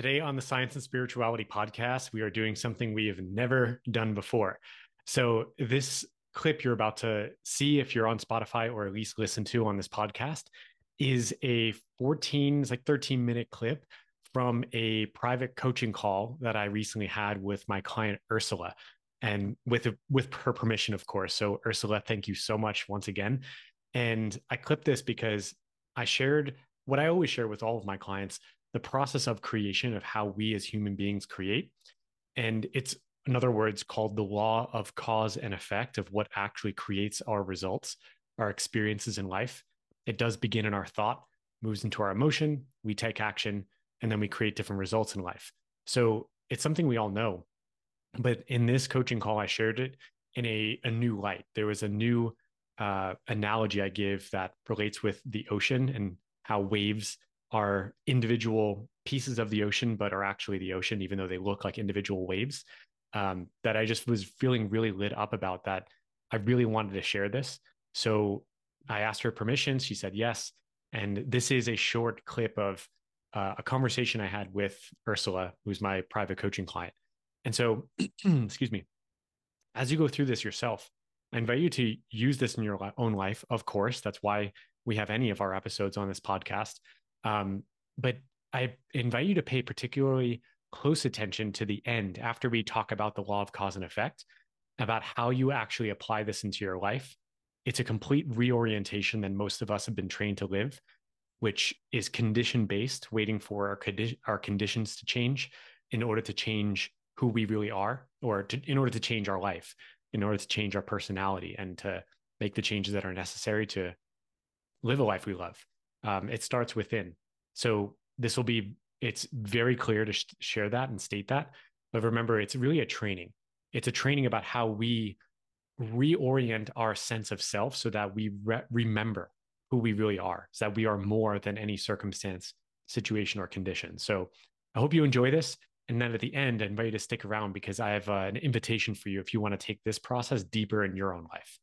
Today on the Science and Spirituality podcast, we are doing something we have never done before. So, this clip you're about to see, if you're on Spotify or at least listen to on this podcast, is a 14, like 13 minute clip from a private coaching call that I recently had with my client Ursula, and with with her permission, of course. So, Ursula, thank you so much once again. And I clipped this because I shared what I always share with all of my clients the process of creation of how we as human beings create. And it's, in other words, called the law of cause and effect of what actually creates our results, our experiences in life. It does begin in our thought, moves into our emotion, we take action, and then we create different results in life. So it's something we all know. But in this coaching call, I shared it in a, a new light. There was a new uh, analogy I give that relates with the ocean and how waves are individual pieces of the ocean, but are actually the ocean, even though they look like individual waves. Um, that I just was feeling really lit up about that. I really wanted to share this. So I asked her permission. She said yes. And this is a short clip of uh, a conversation I had with Ursula, who's my private coaching client. And so, excuse me, as you go through this yourself, I invite you to use this in your own life. Of course, that's why we have any of our episodes on this podcast. Um, but I invite you to pay particularly close attention to the end after we talk about the law of cause and effect, about how you actually apply this into your life. It's a complete reorientation than most of us have been trained to live, which is condition based, waiting for our, condi- our conditions to change in order to change who we really are, or to, in order to change our life, in order to change our personality, and to make the changes that are necessary to live a life we love um, it starts within. So this will be, it's very clear to sh- share that and state that. But remember, it's really a training. It's a training about how we reorient our sense of self so that we re- remember who we really are, so that we are more than any circumstance, situation, or condition. So I hope you enjoy this. And then at the end, I invite you to stick around because I have uh, an invitation for you if you want to take this process deeper in your own life.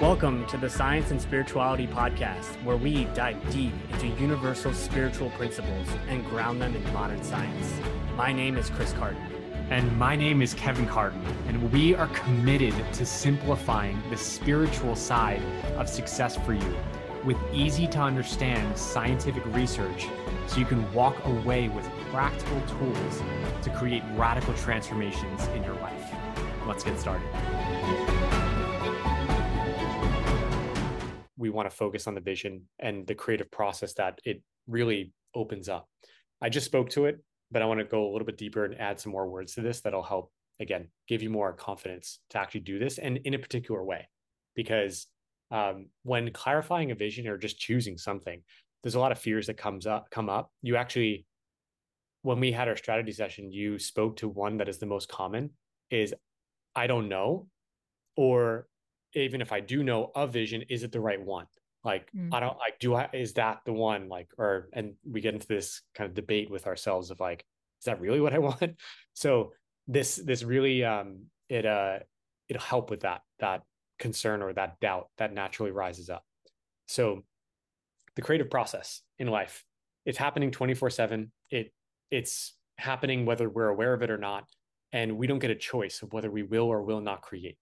Welcome to the Science and Spirituality Podcast, where we dive deep into universal spiritual principles and ground them in modern science. My name is Chris Carden. And my name is Kevin Carden, and we are committed to simplifying the spiritual side of success for you with easy to understand scientific research so you can walk away with practical tools to create radical transformations in your life. Let's get started. We want to focus on the vision and the creative process that it really opens up. I just spoke to it, but I want to go a little bit deeper and add some more words to this that'll help, again, give you more confidence to actually do this and in a particular way. Because um, when clarifying a vision or just choosing something, there's a lot of fears that comes up come up. You actually, when we had our strategy session, you spoke to one that is the most common is I don't know, or even if I do know a vision, is it the right one? Like, mm. I don't like, do I, is that the one? Like, or, and we get into this kind of debate with ourselves of like, is that really what I want? So this, this really, um, it, uh, it'll help with that, that concern or that doubt that naturally rises up. So the creative process in life, it's happening 24 seven. It, it's happening whether we're aware of it or not. And we don't get a choice of whether we will or will not create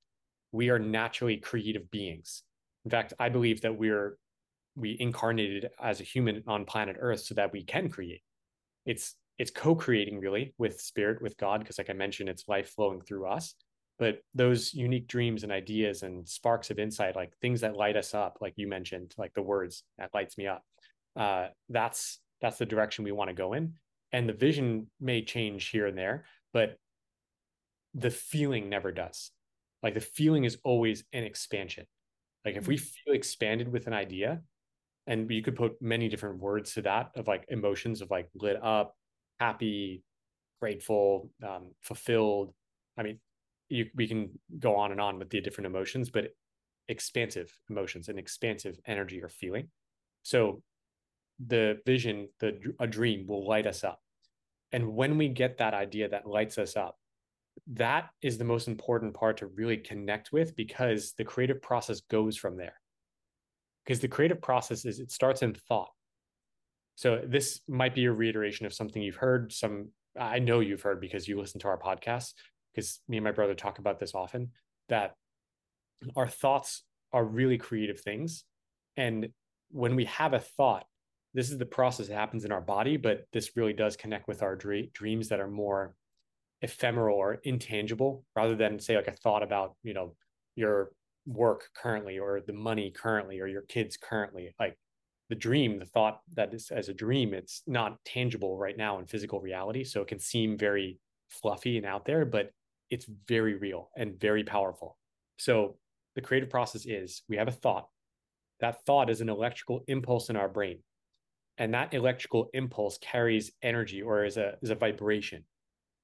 we are naturally creative beings. In fact, I believe that we're we incarnated as a human on planet Earth so that we can create. It's it's co-creating really with spirit, with God, because like I mentioned, it's life flowing through us. But those unique dreams and ideas and sparks of insight, like things that light us up, like you mentioned, like the words that lights me up, uh, that's that's the direction we want to go in. And the vision may change here and there, but the feeling never does like the feeling is always an expansion. Like if we mm. feel expanded with an idea and you could put many different words to that of like emotions of like lit up happy grateful um, fulfilled i mean you, we can go on and on with the different emotions but expansive emotions and expansive energy or feeling. So the vision the a dream will light us up. And when we get that idea that lights us up that is the most important part to really connect with because the creative process goes from there. Because the creative process is it starts in thought. So this might be a reiteration of something you've heard. Some I know you've heard because you listen to our podcast. Because me and my brother talk about this often. That our thoughts are really creative things, and when we have a thought, this is the process that happens in our body, but this really does connect with our dreams that are more ephemeral or intangible rather than say like a thought about, you know, your work currently or the money currently or your kids currently. Like the dream, the thought that is as a dream, it's not tangible right now in physical reality. So it can seem very fluffy and out there, but it's very real and very powerful. So the creative process is we have a thought. That thought is an electrical impulse in our brain and that electrical impulse carries energy or is a is a vibration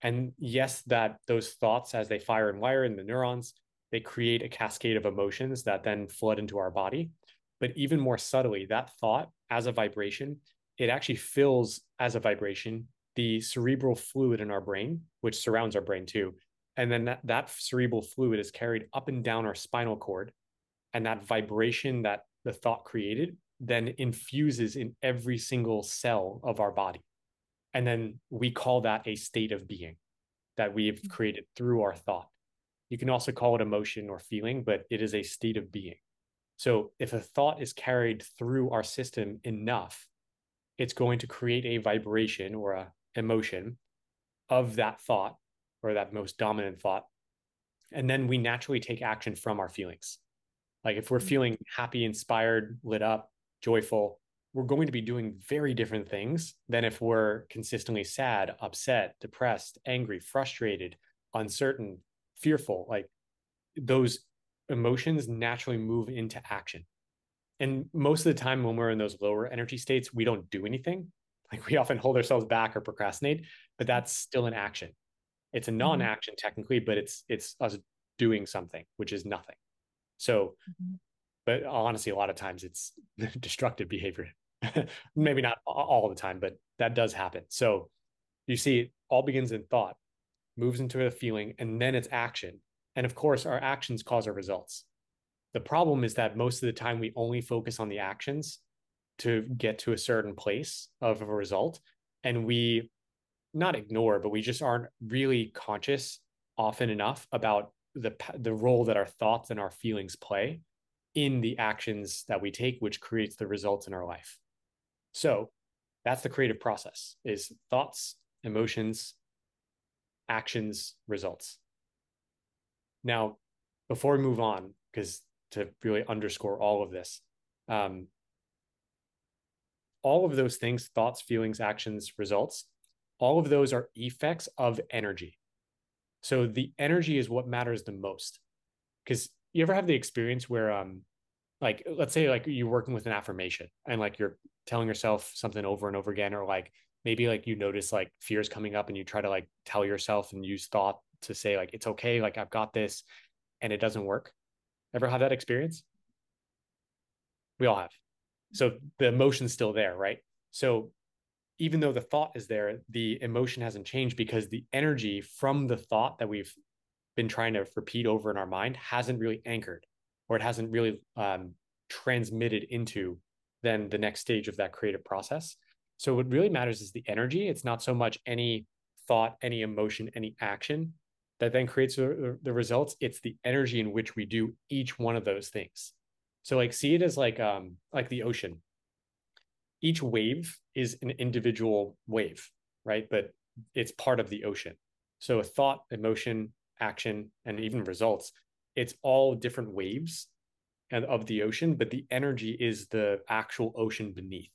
and yes that those thoughts as they fire and wire in the neurons they create a cascade of emotions that then flood into our body. But even more subtly that thought as a vibration it actually fills as a vibration the cerebral fluid in our brain which surrounds our brain too. And then that, that cerebral fluid is carried up and down our spinal cord. And that vibration that the thought created then infuses in every single cell of our body. And then we call that a state of being that we've mm. created through our thought. You can also call it emotion or feeling, but it is a state of being. So if a thought is carried through our system enough, it's going to create a vibration or a emotion of that thought or that most dominant thought. And then we naturally take action from our feelings. Like if we're mm. feeling happy, inspired, lit up, joyful, we're going to be doing very different things than if we're consistently sad, upset, depressed, angry, frustrated, uncertain, fearful. Like those emotions naturally move into action. And most of the time, when we're in those lower energy states, we don't do anything. Like we often hold ourselves back or procrastinate, but that's still an action. It's a mm-hmm. non-action technically, but it's it's us doing something, which is nothing. So mm-hmm but honestly, a lot of times it's destructive behavior. Maybe not all the time, but that does happen. So you see, it all begins in thought, moves into a feeling, and then it's action. And of course, our actions cause our results. The problem is that most of the time we only focus on the actions to get to a certain place of a result. And we not ignore, but we just aren't really conscious often enough about the the role that our thoughts and our feelings play in the actions that we take, which creates the results in our life. So that's the creative process is thoughts, emotions, actions, results. Now, before we move on, because to really underscore all of this, um, all of those things, thoughts, feelings, actions, results, all of those are effects of energy. So the energy is what matters the most. Because you ever have the experience where um like let's say like you're working with an affirmation and like you're telling yourself something over and over again or like maybe like you notice like fears coming up and you try to like tell yourself and use thought to say like it's okay like I've got this and it doesn't work. Ever have that experience? We all have. So the emotion's still there, right? So even though the thought is there, the emotion hasn't changed because the energy from the thought that we've been trying to repeat over in our mind hasn't really anchored or it hasn't really um, transmitted into then the next stage of that creative process. So what really matters is the energy. It's not so much any thought, any emotion, any action that then creates the, the results. It's the energy in which we do each one of those things. So like see it as like um like the ocean. Each wave is an individual wave, right? But it's part of the ocean. So a thought, emotion, action, and even results it's all different waves and of the ocean, but the energy is the actual ocean beneath.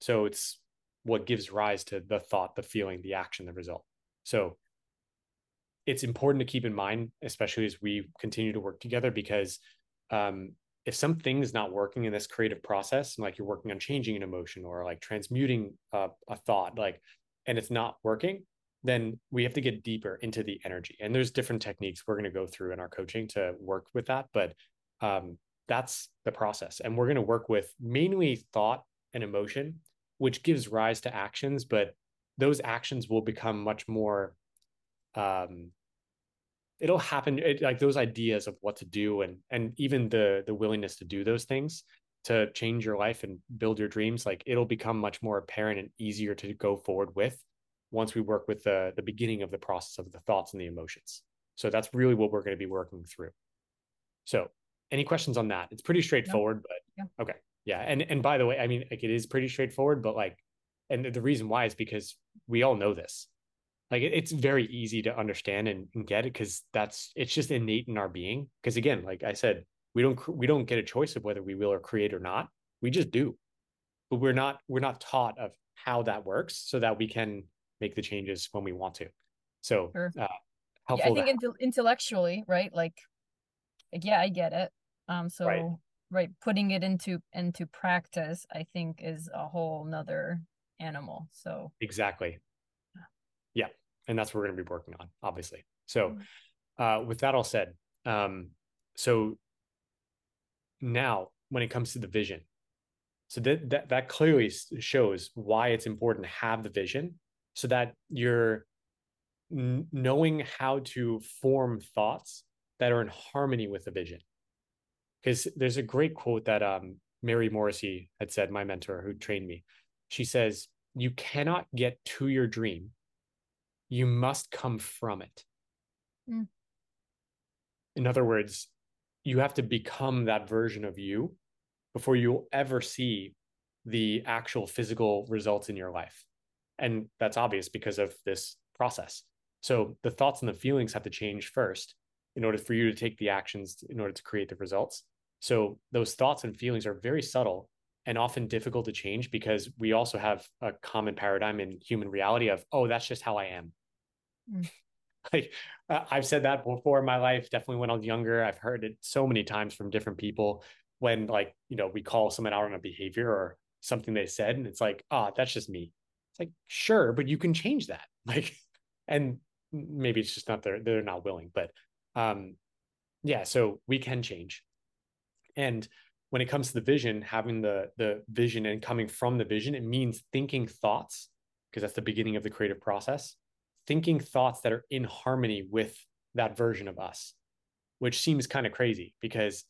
So it's what gives rise to the thought, the feeling, the action, the result. So it's important to keep in mind, especially as we continue to work together, because um, if something is not working in this creative process, and like you're working on changing an emotion or like transmuting a, a thought, like, and it's not working, then we have to get deeper into the energy. And there's different techniques we're going to go through in our coaching to work with that. But um, that's the process. And we're going to work with mainly thought and emotion, which gives rise to actions. But those actions will become much more, um, it'll happen it, like those ideas of what to do and and even the the willingness to do those things to change your life and build your dreams, like it'll become much more apparent and easier to go forward with once we work with the the beginning of the process of the thoughts and the emotions. So that's really what we're going to be working through. So, any questions on that? It's pretty straightforward, but yeah. okay. Yeah. And and by the way, I mean like it is pretty straightforward, but like and the reason why is because we all know this. Like it, it's very easy to understand and, and get it because that's it's just innate in our being. Because again, like I said, we don't we don't get a choice of whether we will or create or not. We just do. But we're not we're not taught of how that works so that we can make the changes when we want to. So sure. uh, helpful. Yeah, I think intellectually, right? Like, like, yeah, I get it. Um, so right. right, putting it into into practice, I think, is a whole nother animal. So exactly, yeah, and that's what we're going to be working on, obviously. So, mm-hmm. uh, with that all said, um, so now when it comes to the vision, so that that that clearly shows why it's important to have the vision, so that you're knowing how to form thoughts that are in harmony with the vision. Because there's a great quote that um, Mary Morrissey had said, my mentor who trained me. She says, You cannot get to your dream, you must come from it. Mm. In other words, you have to become that version of you before you'll ever see the actual physical results in your life. And that's obvious because of this process. So the thoughts and the feelings have to change first in order for you to take the actions in order to create the results. So those thoughts and feelings are very subtle and often difficult to change because we also have a common paradigm in human reality of, oh, that's just how I am. Mm. like uh, I've said that before in my life, definitely when I was younger. I've heard it so many times from different people when like, you know, we call someone out on a behavior or something they said and it's like, ah, oh, that's just me. It's like, sure, but you can change that. Like, and maybe it's just not they're they're not willing but um yeah so we can change and when it comes to the vision having the the vision and coming from the vision it means thinking thoughts because that's the beginning of the creative process thinking thoughts that are in harmony with that version of us which seems kind of crazy because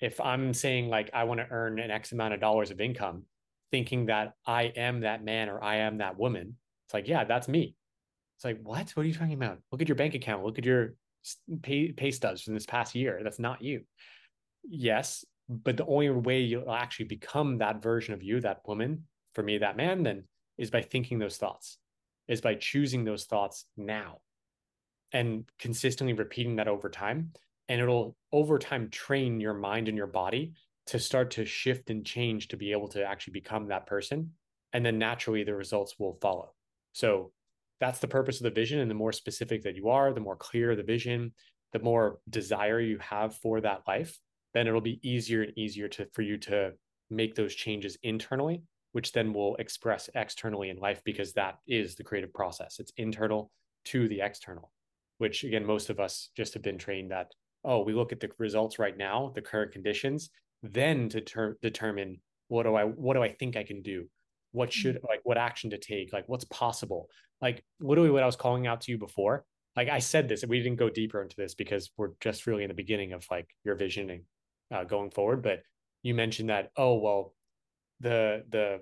if i'm saying like i want to earn an x amount of dollars of income thinking that i am that man or i am that woman it's like yeah that's me it's like, what? What are you talking about? Look at your bank account. Look at your pay, pay stubs from this past year. That's not you. Yes, but the only way you'll actually become that version of you, that woman, for me, that man, then is by thinking those thoughts, is by choosing those thoughts now and consistently repeating that over time. And it'll over time train your mind and your body to start to shift and change to be able to actually become that person. And then naturally the results will follow. So that's the purpose of the vision. And the more specific that you are, the more clear the vision, the more desire you have for that life, then it'll be easier and easier to for you to make those changes internally, which then will express externally in life because that is the creative process. It's internal to the external, which again, most of us just have been trained that, oh, we look at the results right now, the current conditions, then to ter- determine what do I what do I think I can do? What hmm. should like what action to take? Like what's possible? like literally what I was calling out to you before. Like I said this, and we didn't go deeper into this because we're just really in the beginning of like your visioning uh, going forward. But you mentioned that, oh well, the the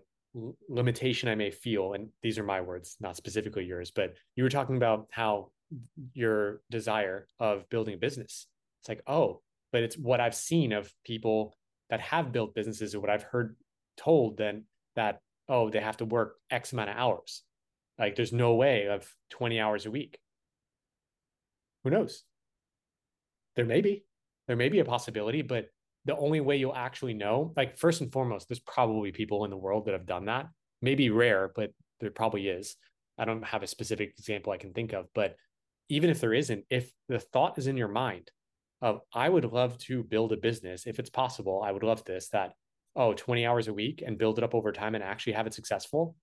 limitation I may feel, and these are my words, not specifically yours, but you were talking about how your desire of building a business. It's like, oh, but it's what I've seen of people that have built businesses or what I've heard told then that, oh, they have to work X amount of hours. Like there's no way of 20 hours a week. Who knows? There may be. There may be a possibility, but the only way you'll actually know, like first and foremost, there's probably people in the world that have done that. Maybe rare, but there probably is. I don't have a specific example I can think of, but even if there isn't, if the thought is in your mind of I would love to build a business if it's possible, I would love this that oh 20 hours a week and build it up over time and actually have it successful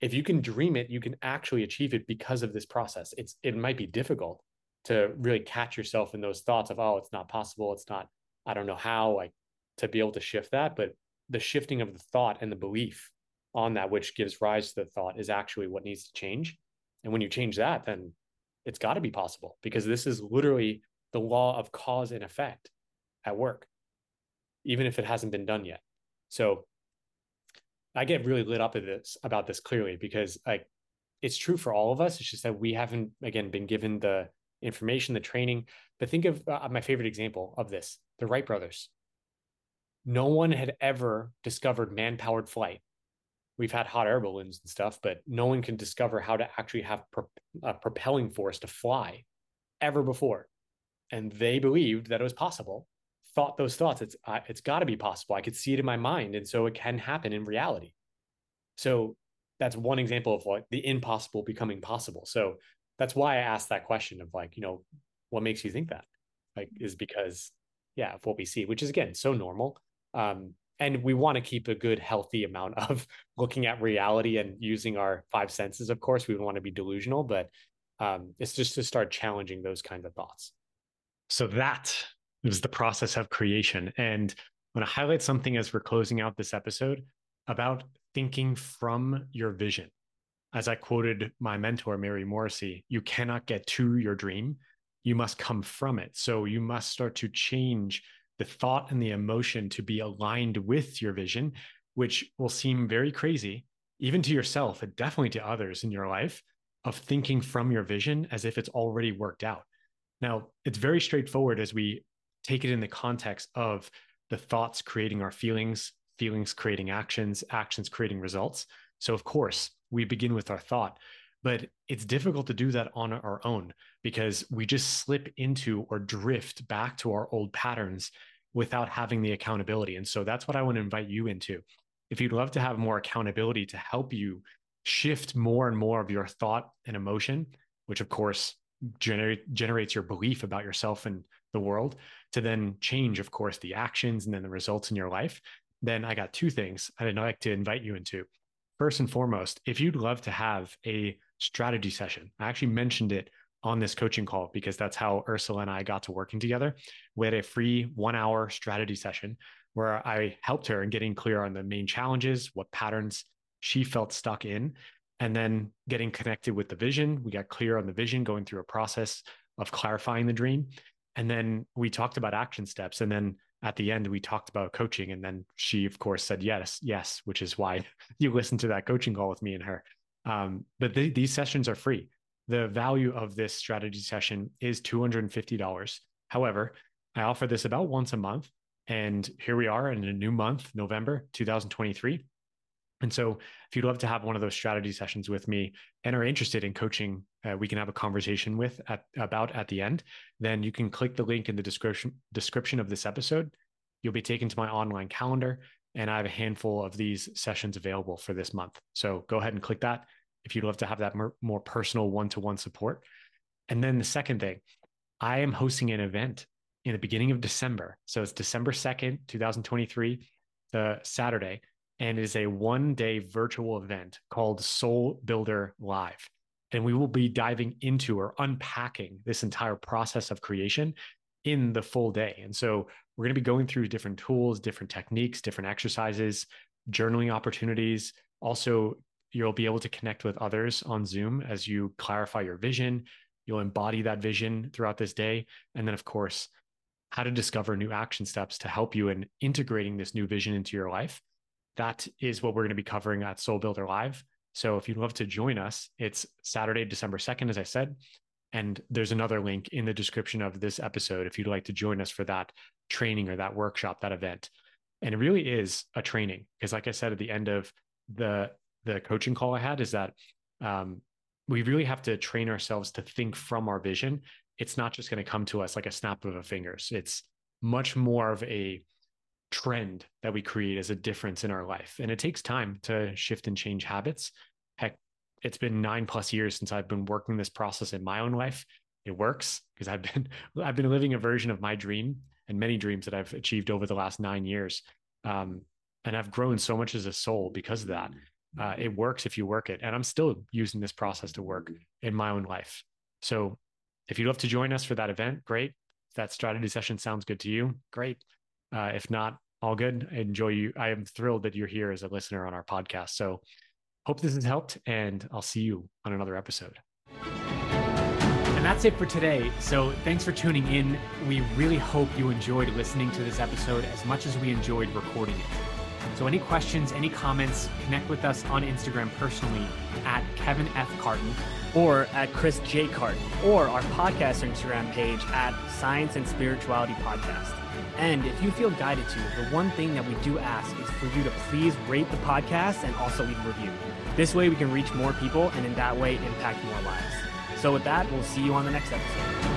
if you can dream it, you can actually achieve it because of this process. It's it might be difficult to really catch yourself in those thoughts of oh, it's not possible, it's not, I don't know how, like to be able to shift that. But the shifting of the thought and the belief on that which gives rise to the thought is actually what needs to change. And when you change that, then it's got to be possible because this is literally the law of cause and effect at work. even if it hasn't been done yet. So I get really lit up at this about this clearly because like it's true for all of us. It's just that we haven't again been given the information, the training. But think of uh, my favorite example of this: the Wright brothers. No one had ever discovered man-powered flight. We've had hot air balloons and stuff, but no one can discover how to actually have a propelling force to fly ever before. And they believed that it was possible thought those thoughts it's uh, it's got to be possible i could see it in my mind and so it can happen in reality so that's one example of like the impossible becoming possible so that's why i asked that question of like you know what makes you think that like is because yeah of what we see which is again so normal um and we want to keep a good healthy amount of looking at reality and using our five senses of course we don't want to be delusional but um, it's just to start challenging those kinds of thoughts so that is the process of creation. And I want to highlight something as we're closing out this episode about thinking from your vision. As I quoted my mentor, Mary Morrissey, you cannot get to your dream, you must come from it. So you must start to change the thought and the emotion to be aligned with your vision, which will seem very crazy, even to yourself and definitely to others in your life, of thinking from your vision as if it's already worked out. Now, it's very straightforward as we take it in the context of the thoughts creating our feelings, feelings creating actions, actions creating results. So, of course, we begin with our thought, but it's difficult to do that on our own because we just slip into or drift back to our old patterns without having the accountability. And so, that's what I want to invite you into. If you'd love to have more accountability to help you shift more and more of your thought and emotion, which of course generate, generates your belief about yourself and the world, to then change, of course, the actions and then the results in your life, then I got two things I'd like to invite you into. First and foremost, if you'd love to have a strategy session, I actually mentioned it on this coaching call because that's how Ursula and I got to working together. We had a free one hour strategy session where I helped her in getting clear on the main challenges, what patterns she felt stuck in, and then getting connected with the vision. We got clear on the vision, going through a process of clarifying the dream. And then we talked about action steps. And then at the end, we talked about coaching. And then she, of course, said yes, yes, which is why you listened to that coaching call with me and her. Um, but th- these sessions are free. The value of this strategy session is $250. However, I offer this about once a month. And here we are in a new month, November 2023. And so, if you'd love to have one of those strategy sessions with me and are interested in coaching, uh, we can have a conversation with at, about at the end. Then you can click the link in the description description of this episode. You'll be taken to my online calendar, and I have a handful of these sessions available for this month. So go ahead and click that if you'd love to have that more, more personal one to one support. And then the second thing, I am hosting an event in the beginning of December. So it's December 2nd, 2023, the Saturday and is a one day virtual event called Soul Builder Live. And we will be diving into or unpacking this entire process of creation in the full day. And so we're going to be going through different tools, different techniques, different exercises, journaling opportunities. Also, you'll be able to connect with others on Zoom as you clarify your vision. You'll embody that vision throughout this day. And then, of course, how to discover new action steps to help you in integrating this new vision into your life that is what we're going to be covering at Soul Builder Live. So if you'd love to join us, it's Saturday, December 2nd, as I said. And there's another link in the description of this episode if you'd like to join us for that training or that workshop, that event. And it really is a training because, like I said at the end of the the coaching call I had, is that um, we really have to train ourselves to think from our vision. It's not just going to come to us like a snap of a fingers. It's much more of a trend that we create as a difference in our life. And it takes time to shift and change habits. Heck, it's been nine plus years since I've been working this process in my own life. It works because I've been I've been living a version of my dream and many dreams that I've achieved over the last nine years. Um, and I've grown so much as a soul because of that. Uh, it works if you work it. And I'm still using this process to work in my own life. So if you'd love to join us for that event, great. If that strategy session sounds good to you, great. Uh, if not, all good. I enjoy you. I am thrilled that you're here as a listener on our podcast. So hope this has helped, and I'll see you on another episode. And that's it for today. So thanks for tuning in. We really hope you enjoyed listening to this episode as much as we enjoyed recording it. So, any questions, any comments, connect with us on Instagram personally at Kevin F. Carden or at Chris J. Carden or our podcast Instagram page at Science and Spirituality Podcast. And if you feel guided to, the one thing that we do ask is for you to please rate the podcast and also leave a review. This way we can reach more people and in that way impact more lives. So with that, we'll see you on the next episode.